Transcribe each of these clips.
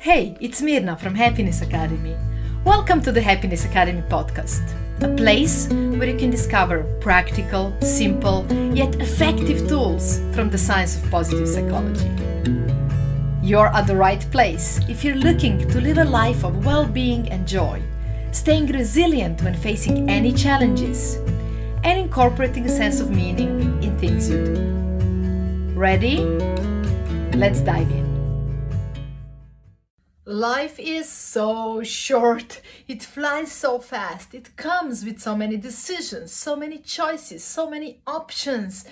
Hey, it's Mirna from Happiness Academy. Welcome to the Happiness Academy podcast, a place where you can discover practical, simple, yet effective tools from the science of positive psychology. You're at the right place if you're looking to live a life of well being and joy, staying resilient when facing any challenges, and incorporating a sense of meaning in things you do. Ready? Let's dive in. Life is so short. It flies so fast. It comes with so many decisions, so many choices, so many options,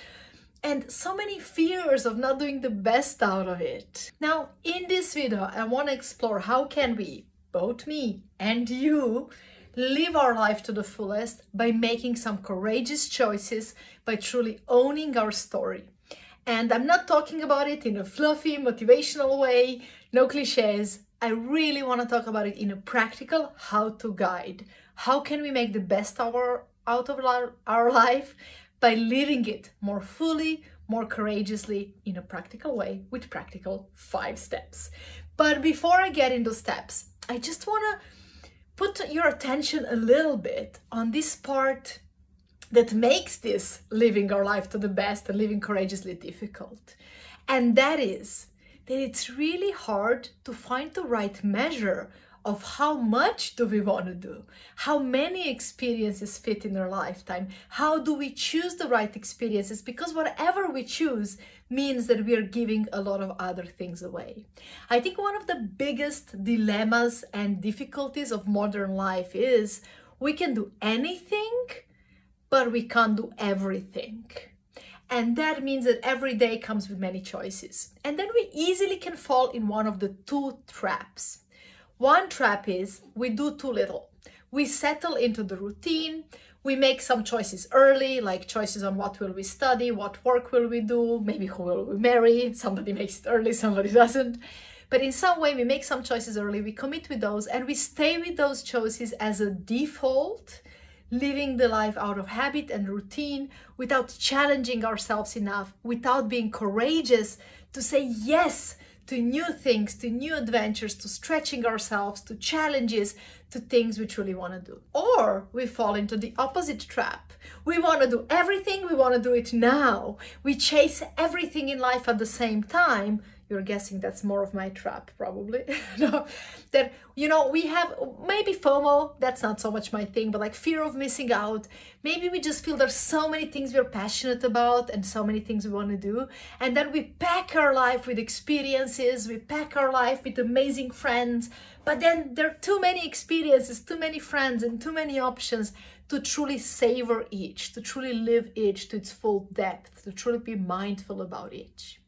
and so many fears of not doing the best out of it. Now, in this video, I want to explore how can we, both me and you, live our life to the fullest by making some courageous choices, by truly owning our story. And I'm not talking about it in a fluffy, motivational way, no cliches. I really want to talk about it in a practical how to guide. How can we make the best out of our life by living it more fully, more courageously in a practical way with practical five steps. But before I get into steps, I just want to put your attention a little bit on this part that makes this living our life to the best and living courageously difficult. And that is that it's really hard to find the right measure of how much do we want to do? How many experiences fit in our lifetime? How do we choose the right experiences? Because whatever we choose means that we are giving a lot of other things away. I think one of the biggest dilemmas and difficulties of modern life is we can do anything but we can't do everything and that means that every day comes with many choices. And then we easily can fall in one of the two traps. One trap is we do too little. We settle into the routine. We make some choices early, like choices on what will we study, what work will we do, maybe who will we marry. Somebody makes it early, somebody doesn't. But in some way, we make some choices early, we commit with those, and we stay with those choices as a default living the life out of habit and routine without challenging ourselves enough, without being courageous to say yes to new things, to new adventures, to stretching ourselves, to challenges, to things we truly want to do. Or we fall into the opposite trap. We want to do everything, we want to do it now. We chase everything in life at the same time you're guessing that's more of my trap probably. No. That you know we have maybe fomo that's not so much my thing but like fear of missing out. Maybe we just feel there's so many things we're passionate about and so many things we want to do. And then we pack our life with experiences we pack our life with amazing friends but then there are too many experiences too many friends and too many options to truly savor each to truly live each to its full depth to truly be mindful about each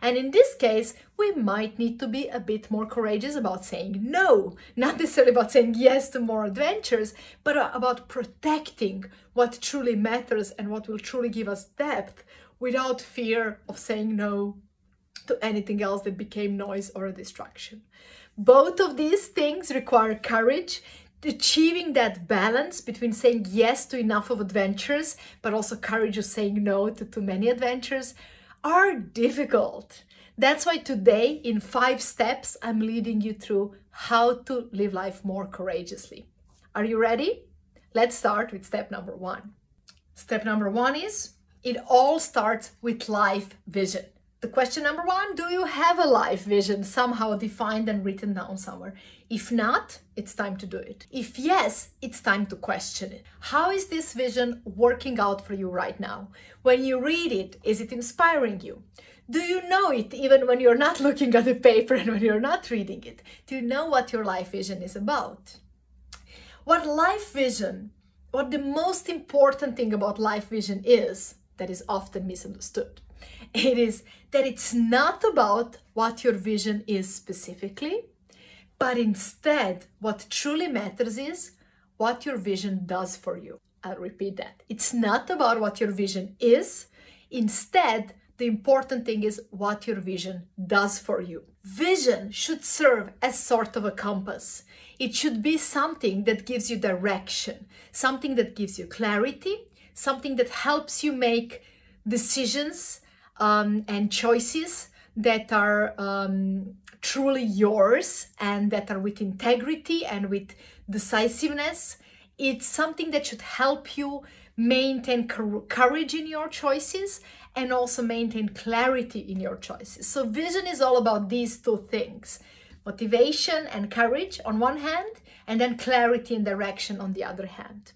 and in this case, we might need to be a bit more courageous about saying no, not necessarily about saying yes to more adventures, but uh, about protecting what truly matters and what will truly give us depth without fear of saying no to anything else that became noise or a distraction. Both of these things require courage achieving that balance between saying yes to enough of adventures, but also courage of saying no to too many adventures are difficult. That's why today, in five steps, I'm leading you through how to live life more courageously. Are you ready? Let's start with step number one. Step number one is it all starts with life vision. The question number one Do you have a life vision somehow defined and written down somewhere? If not, it's time to do it. If yes, it's time to question it. How is this vision working out for you right now? When you read it, is it inspiring you? Do you know it even when you're not looking at the paper and when you're not reading it? Do you know what your life vision is about? What life vision, what the most important thing about life vision is, that is often misunderstood. It is that it's not about what your vision is specifically, but instead, what truly matters is what your vision does for you. I'll repeat that. It's not about what your vision is. Instead, the important thing is what your vision does for you. Vision should serve as sort of a compass. It should be something that gives you direction, something that gives you clarity, something that helps you make decisions um, and choices that are um, truly yours and that are with integrity and with decisiveness. It's something that should help you maintain courage in your choices and also maintain clarity in your choices. So, vision is all about these two things motivation and courage on one hand, and then clarity and direction on the other hand.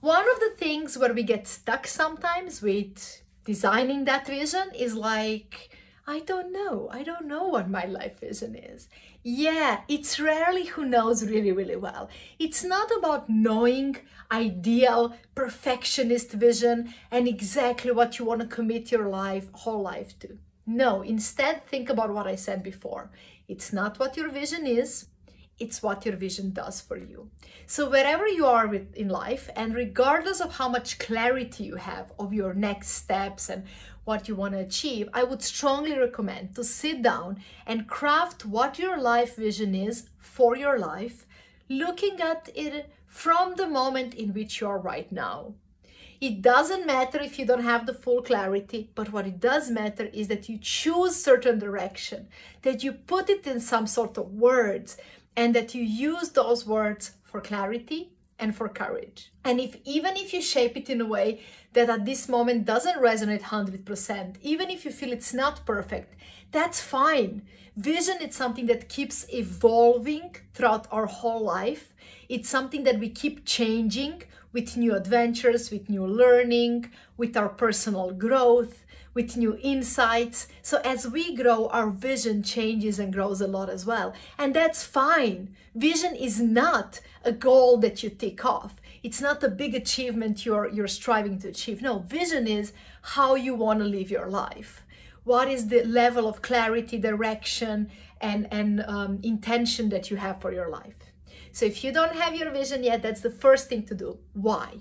One of the things where we get stuck sometimes with designing that vision is like, I don't know. I don't know what my life vision is. Yeah, it's rarely who knows really, really well. It's not about knowing ideal, perfectionist vision and exactly what you want to commit your life, whole life to. No, instead, think about what I said before. It's not what your vision is, it's what your vision does for you. So, wherever you are in life, and regardless of how much clarity you have of your next steps and what you want to achieve, I would strongly recommend to sit down and craft what your life vision is for your life, looking at it from the moment in which you are right now. It doesn't matter if you don't have the full clarity, but what it does matter is that you choose certain direction, that you put it in some sort of words, and that you use those words for clarity and for courage. And if even if you shape it in a way that at this moment doesn't resonate 100%, even if you feel it's not perfect, that's fine. Vision is something that keeps evolving throughout our whole life. It's something that we keep changing with new adventures, with new learning, with our personal growth, with new insights. So as we grow, our vision changes and grows a lot as well. And that's fine. Vision is not a goal that you tick off. It's not a big achievement you're you're striving to achieve. No, vision is how you want to live your life. What is the level of clarity, direction, and and um, intention that you have for your life? So if you don't have your vision yet, that's the first thing to do. Why?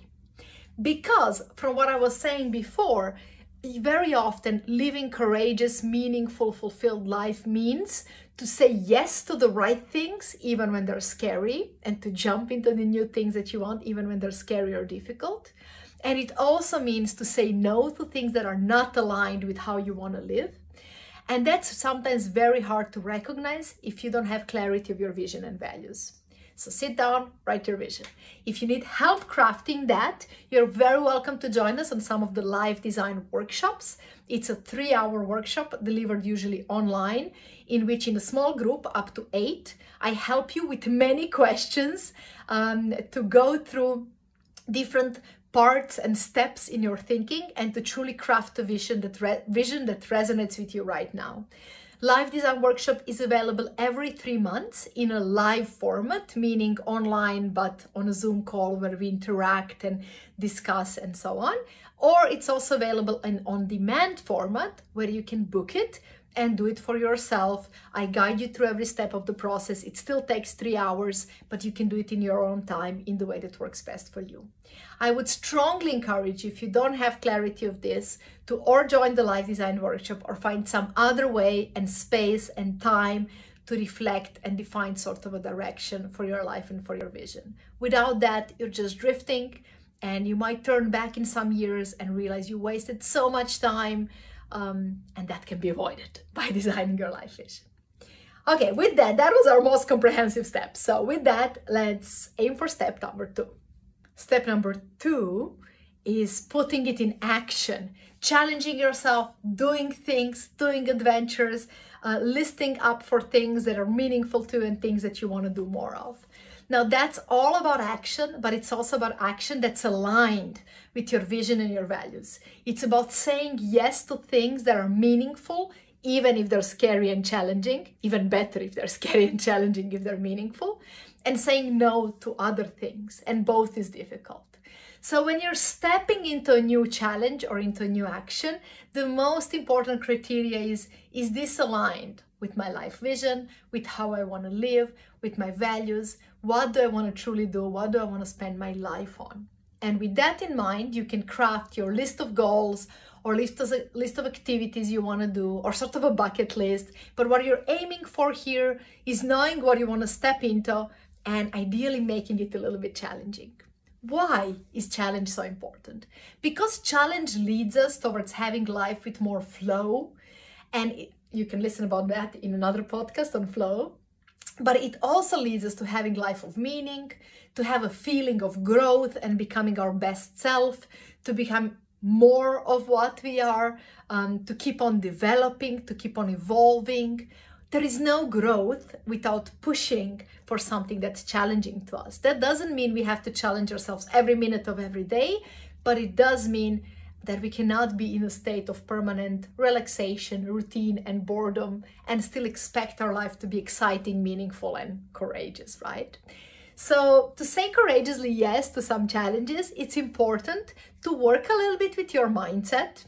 Because from what I was saying before, very often living courageous, meaningful, fulfilled life means to say yes to the right things even when they're scary and to jump into the new things that you want even when they're scary or difficult. And it also means to say no to things that are not aligned with how you want to live. And that's sometimes very hard to recognize if you don't have clarity of your vision and values. So sit down, write your vision. If you need help crafting that, you're very welcome to join us on some of the Life Design workshops. It's a three hour workshop delivered usually online, in which, in a small group, up to eight, I help you with many questions um, to go through different parts and steps in your thinking and to truly craft a vision that vision that resonates with you right now. Life Design Workshop is available every three months in a live format, meaning online but on a Zoom call where we interact and discuss and so on. Or it's also available in on demand format where you can book it and do it for yourself. I guide you through every step of the process. It still takes three hours, but you can do it in your own time in the way that works best for you. I would strongly encourage you, if you don't have clarity of this, to or join the Life design workshop or find some other way and space and time to reflect and define sort of a direction for your life and for your vision. Without that, you're just drifting and you might turn back in some years and realize you wasted so much time um, and that can be avoided by designing your life vision. Okay, with that, that was our most comprehensive step. So with that, let's aim for step number two. Step number two is putting it in action, challenging yourself, doing things, doing adventures, uh, listing up for things that are meaningful to you and things that you want to do more of. Now, that's all about action, but it's also about action that's aligned with your vision and your values. It's about saying yes to things that are meaningful, even if they're scary and challenging, even better if they're scary and challenging if they're meaningful, and saying no to other things, and both is difficult. So, when you're stepping into a new challenge or into a new action, the most important criteria is is this aligned with my life vision, with how I want to live, with my values? What do I want to truly do? What do I want to spend my life on? And with that in mind, you can craft your list of goals or list of, list of activities you want to do or sort of a bucket list. But what you're aiming for here is knowing what you want to step into and ideally making it a little bit challenging. Why is challenge so important? Because challenge leads us towards having life with more flow and you can listen about that in another podcast on flow. But it also leads us to having life of meaning, to have a feeling of growth and becoming our best self, to become more of what we are, um, to keep on developing, to keep on evolving. There is no growth without pushing for something that's challenging to us. That doesn't mean we have to challenge ourselves every minute of every day, but it does mean that we cannot be in a state of permanent relaxation, routine, and boredom and still expect our life to be exciting, meaningful, and courageous, right? So, to say courageously yes to some challenges, it's important to work a little bit with your mindset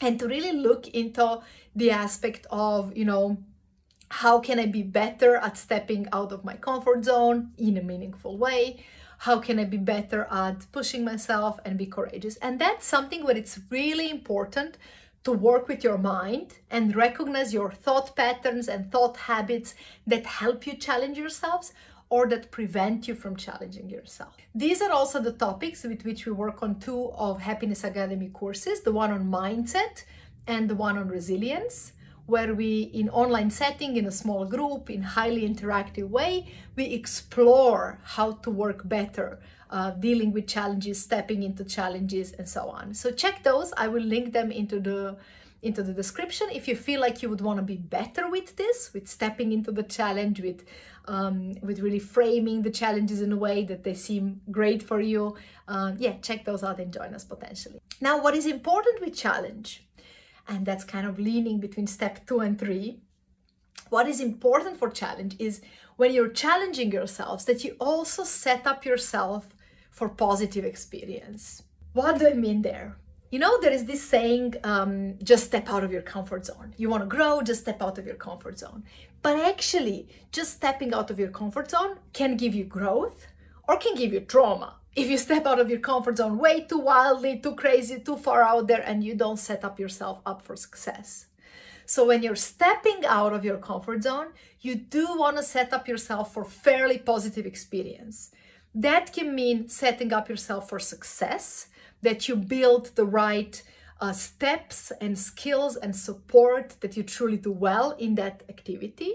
and to really look into the aspect of, you know, how can I be better at stepping out of my comfort zone in a meaningful way? How can I be better at pushing myself and be courageous? And that's something where it's really important to work with your mind and recognize your thought patterns and thought habits that help you challenge yourselves or that prevent you from challenging yourself. These are also the topics with which we work on two of Happiness Academy courses, the one on mindset and the one on resilience where we in online setting in a small group in highly interactive way we explore how to work better uh, dealing with challenges stepping into challenges and so on. So check those. I will link them into the into the description. If you feel like you would want to be better with this with stepping into the challenge with um, with really framing the challenges in a way that they seem great for you uh, yeah check those out and join us potentially. Now what is important with challenge and that's kind of leaning between step two and three what is important for challenge is when you're challenging yourselves that you also set up yourself for positive experience what do i mean there you know, there is this saying, um, just step out of your comfort zone. You want to grow, just step out of your comfort zone. But actually, just stepping out of your comfort zone can give you growth or can give you trauma. If you step out of your comfort zone way too wildly, too crazy, too far out there, and you don't set up yourself up for success. So when you're stepping out of your comfort zone, you do want to set up yourself for fairly positive experience. That can mean setting up yourself for success that you build the right uh, steps and skills and support that you truly do well in that activity.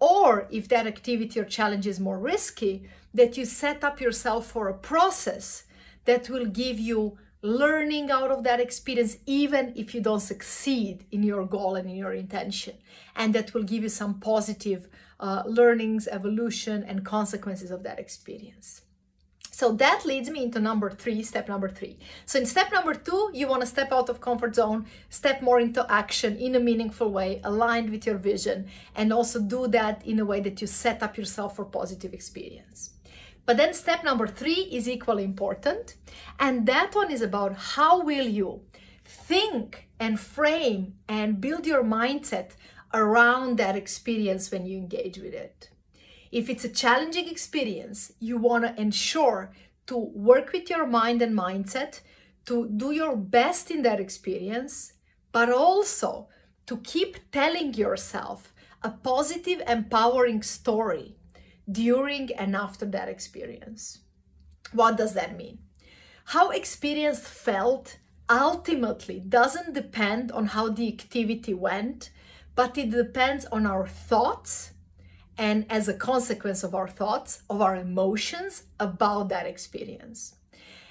Or if that activity or challenge is more risky, that you set up yourself for a process that will give you learning out of that experience, even if you don't succeed in your goal and in your intention. And that will give you some positive uh, learnings, evolution, and consequences of that experience. So that leads me into number three, step number three. So in step number two, you want to step out of comfort zone, step more into action in a meaningful way, aligned with your vision, and also do that in a way that you set up yourself for positive experience. But then step number three is equally important. And that one is about how will you think and frame and build your mindset around that experience when you engage with it. If it's a challenging experience, you want to ensure to work with your mind and mindset, to do your best in that experience, but also to keep telling yourself a positive, empowering story during and after that experience. What does that mean? How experience felt ultimately doesn't depend on how the activity went, but it depends on our thoughts and as a consequence of our thoughts, of our emotions about that experience.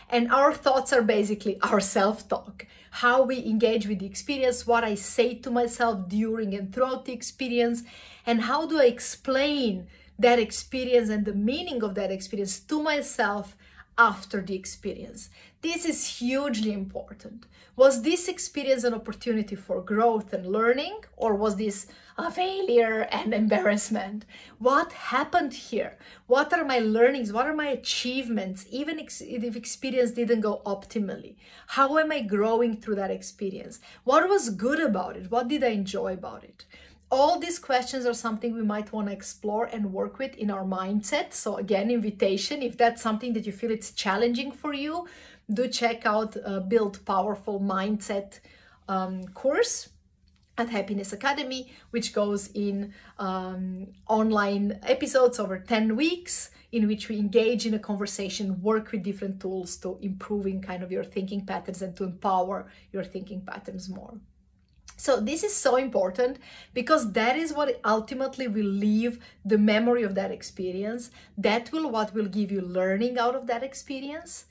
And our thoughts are basically our self talk, how we engage with the experience, what I say to myself during and throughout the experience, and how do I explain that experience and the meaning of that experience to myself after the experience. This is hugely important. Was this experience an opportunity for growth and learning, or was this a failure and embarrassment? What happened here? What are my learnings? What are my achievements, even if experience didn't go optimally? How am I growing through that experience? What was good about it? What did I enjoy about it? All these questions are something we might want to explore and work with in our mindset. So again invitation if that's something that you feel it's challenging for you do check out uh, build powerful mindset um, course at happiness academy which goes in um, online episodes over 10 weeks in which we engage in a conversation work with different tools to improving kind of your thinking patterns and to empower your thinking patterns more So this is so important because that is what ultimately will leave the memory of that experience. That will what will give you learning out of that experience.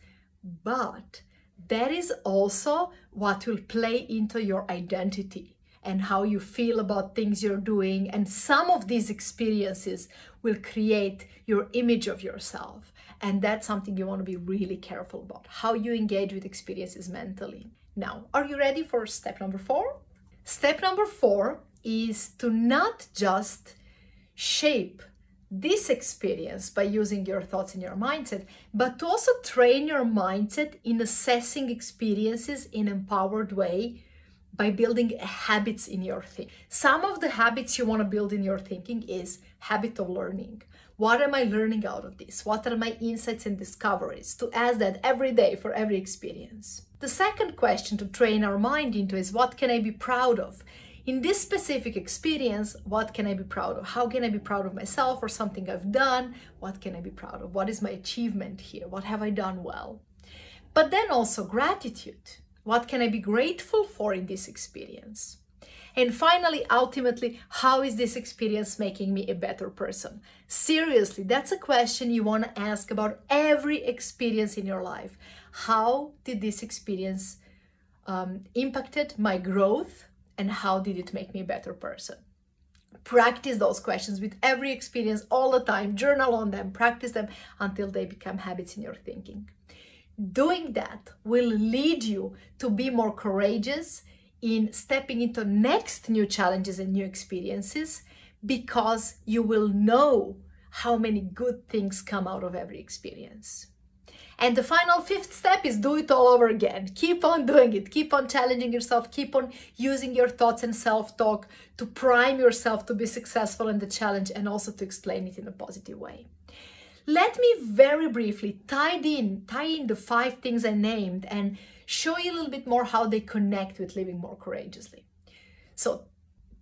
But that is also what will play into your identity and how you feel about things you're doing. And some of these experiences will create your image of yourself. And that's something you want to be really careful about how you engage with experiences mentally. Now, are you ready for step number four? Step number four is to not just shape this experience by using your thoughts and your mindset, but to also train your mindset in assessing experiences in empowered way by building habits in your thinking. Some of the habits you want to build in your thinking is habit of learning. What am I learning out of this? What are my insights and discoveries? To ask that every day for every experience. The second question to train our mind into is what can I be proud of? In this specific experience, what can I be proud of? How can I be proud of myself or something I've done? What can I be proud of? What is my achievement here? What have I done well? But then also gratitude. What can I be grateful for in this experience? And finally, ultimately, how is this experience making me a better person? Seriously, that's a question you want to ask about every experience in your life. How did this experience um, impacted my growth and how did it make me a better person? Practice those questions with every experience all the time. Journal on them, practice them until they become habits in your thinking. Doing that will lead you to be more courageous in stepping into next new challenges and new experiences because you will know how many good things come out of every experience. And the final fifth step is do it all over again. Keep on doing it. Keep on challenging yourself. Keep on using your thoughts and self talk to prime yourself to be successful in the challenge and also to explain it in a positive way. Let me very briefly tie in, tie in the five things I named and show you a little bit more how they connect with living more courageously. So,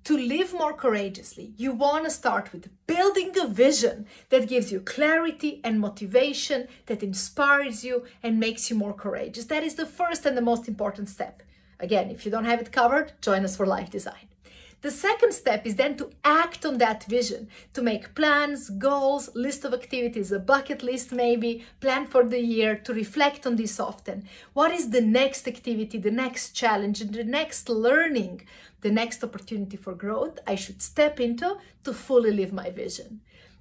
to live more courageously, you want to start with building a vision that gives you clarity and motivation, that inspires you and makes you more courageous. That is the first and the most important step. Again, if you don't have it covered, join us for life design. The second step is then to act on that vision, to make plans, goals, list of activities, a bucket list maybe, plan for the year, to reflect on this often. What is the next activity, the next challenge, the next learning, the next opportunity for growth I should step into to fully live my vision?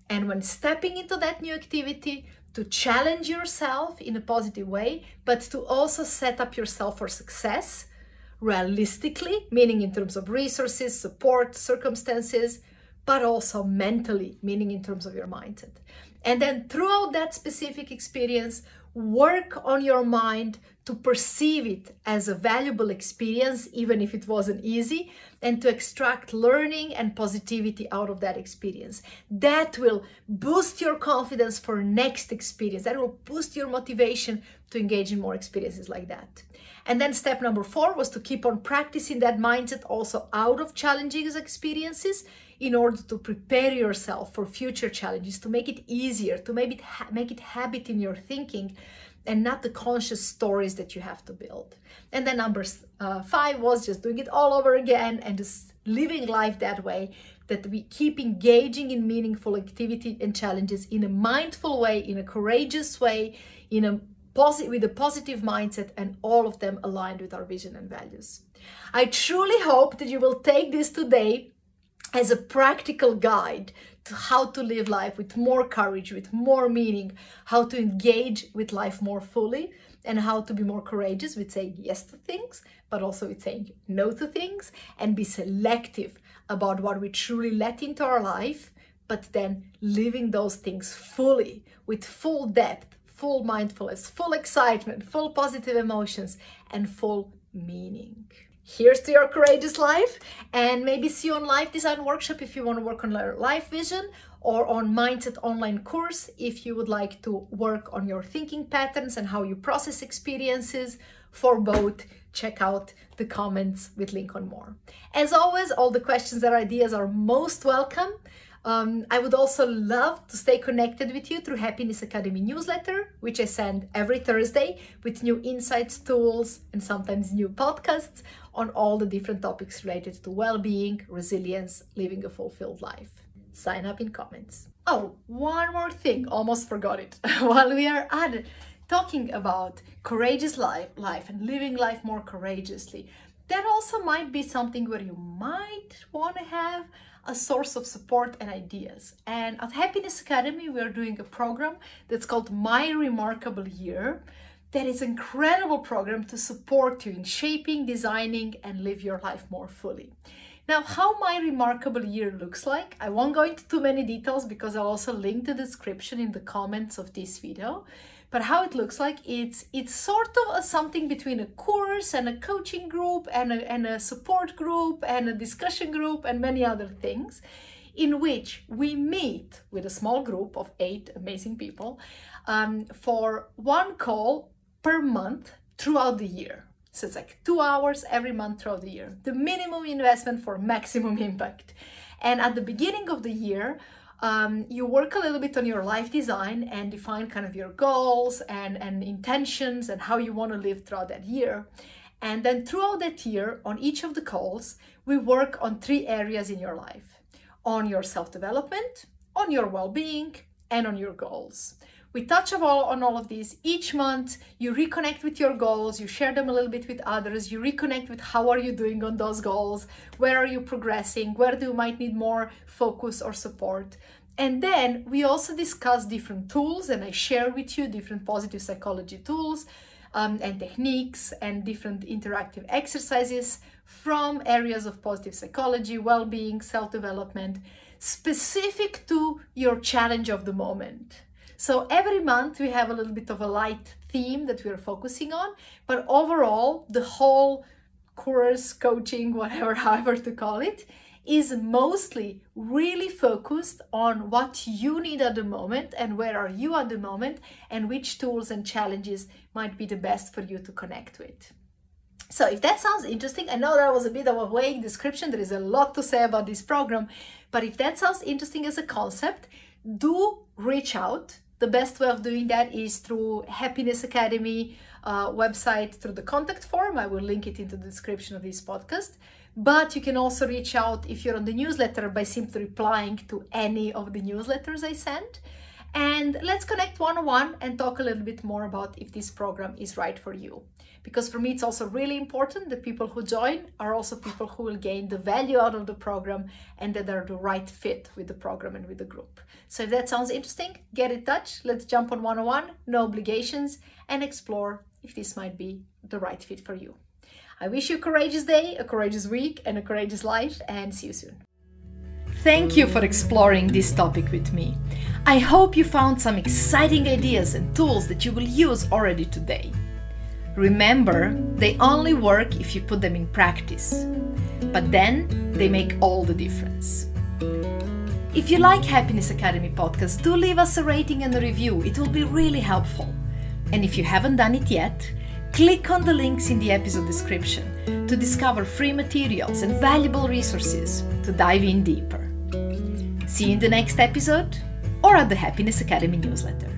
And when stepping into that new activity, to challenge yourself in a positive way, but to also set up yourself for success realistically, meaning in terms of resources, support, circumstances, but also mentally, meaning in terms of your mindset. And then throughout that specific experience, work on your mind to perceive it as a valuable experience, even if it wasn't easy, and to extract learning and positivity out of that experience. That will boost your confidence for next experience. That will boost your motivation to engage in more experiences like that. And then step number four was to keep on practicing that mindset also out of challenging experiences in order to prepare yourself for future challenges, to make it easier, to make it, ha- make it habit in your thinking and not the conscious stories that you have to build. And then number uh, five was just doing it all over again and just living life that way that we keep engaging in meaningful activity and challenges in a mindful way, in a courageous way, in a with a positive mindset, and all of them aligned with our vision and values. I truly hope that you will take this today as a practical guide to how to live life with more courage, with more meaning, how to engage with life more fully, and how to be more courageous with saying yes to things, but also with saying no to things, and be selective about what we truly let into our life, but then living those things fully with full depth, full mindfulness, full excitement, full positive emotions, and full meaning. Here's to your courageous life, and maybe see you on Life Design Workshop if you want to work on life vision, or on Mindset Online course if you would like to work on your thinking patterns and how you process experiences. For both, check out the comments with link on more. As always, all the questions and ideas are most welcome. Um, I would also love to stay connected with you through Happiness Academy newsletter, which I send every Thursday with new insights, tools, and sometimes new podcasts on all the different topics related to well being, resilience, living a fulfilled life. Sign up in comments. Oh, one more thing, almost forgot it. While we are at talking about courageous life, life and living life more courageously, that also might be something where you might want to have a source of support and ideas. And at Happiness Academy, we are doing a program that's called My Remarkable Year. That is an incredible program to support you in shaping, designing, and live your life more fully. Now, how my remarkable year looks like, I won't go into too many details because I'll also link the description in the comments of this video. But how it looks like, it's it's sort of a, something between a course and a coaching group and a, and a support group and a discussion group and many other things in which we meet with a small group of eight amazing people um, for one call per month throughout the year. So it's like two hours every month throughout the year. The minimum investment for maximum impact. And at the beginning of the year, um, you work a little bit on your life design and define kind of your goals and, and intentions and how you want to live throughout that year. And then throughout that year, on each of the calls, we work on three areas in your life on your self development, on your well being, and on your goals. We touch on all, of these each month. You reconnect with your goals, you share them a little bit with others, you reconnect with how are you doing on those goals, where are you progressing, where do you might need more focus or support. And then we also discuss different tools, and I share with you different positive psychology tools um, and techniques and different interactive exercises from areas of positive psychology, well being, self development, specific to your challenge of the moment. So every month we have a little bit of a light theme that we're focusing on, but overall, the whole course, coaching, whatever, however to call it, is mostly really focused on what you need at the moment and where are you at the moment and which tools and challenges might be the best for you to connect with. So if that sounds interesting, I know that was a bit of a vague description. There is a lot to say about this program, but if that sounds interesting as a concept, do reach out the best way of doing that is through Happiness Academy uh, website through the contact form. I will link it into the description of this podcast. But you can also reach out if you're on the newsletter by simply replying to any of the newsletters I send. And let's connect one on one and talk a little bit more about if this program is right for you. Because for me, it's also really important that people who join are also people who will gain the value out of the program and that are the right fit with the program and with the group. So if that sounds interesting, get in touch. Let's jump on one on one, no obligations, and explore if this might be the right fit for you. I wish you a courageous day, a courageous week, and a courageous life, and see you soon. Thank you for exploring this topic with me. I hope you found some exciting ideas and tools that you will use already today. Remember, they only work if you put them in practice, but then they make all the difference. If you like Happiness Academy podcast, do leave us a rating and a review. It will be really helpful. And if you haven't done it yet, click on the links in the episode description to discover free materials and valuable resources to dive in deeper. See you in the next episode or at the Happiness Academy newsletter.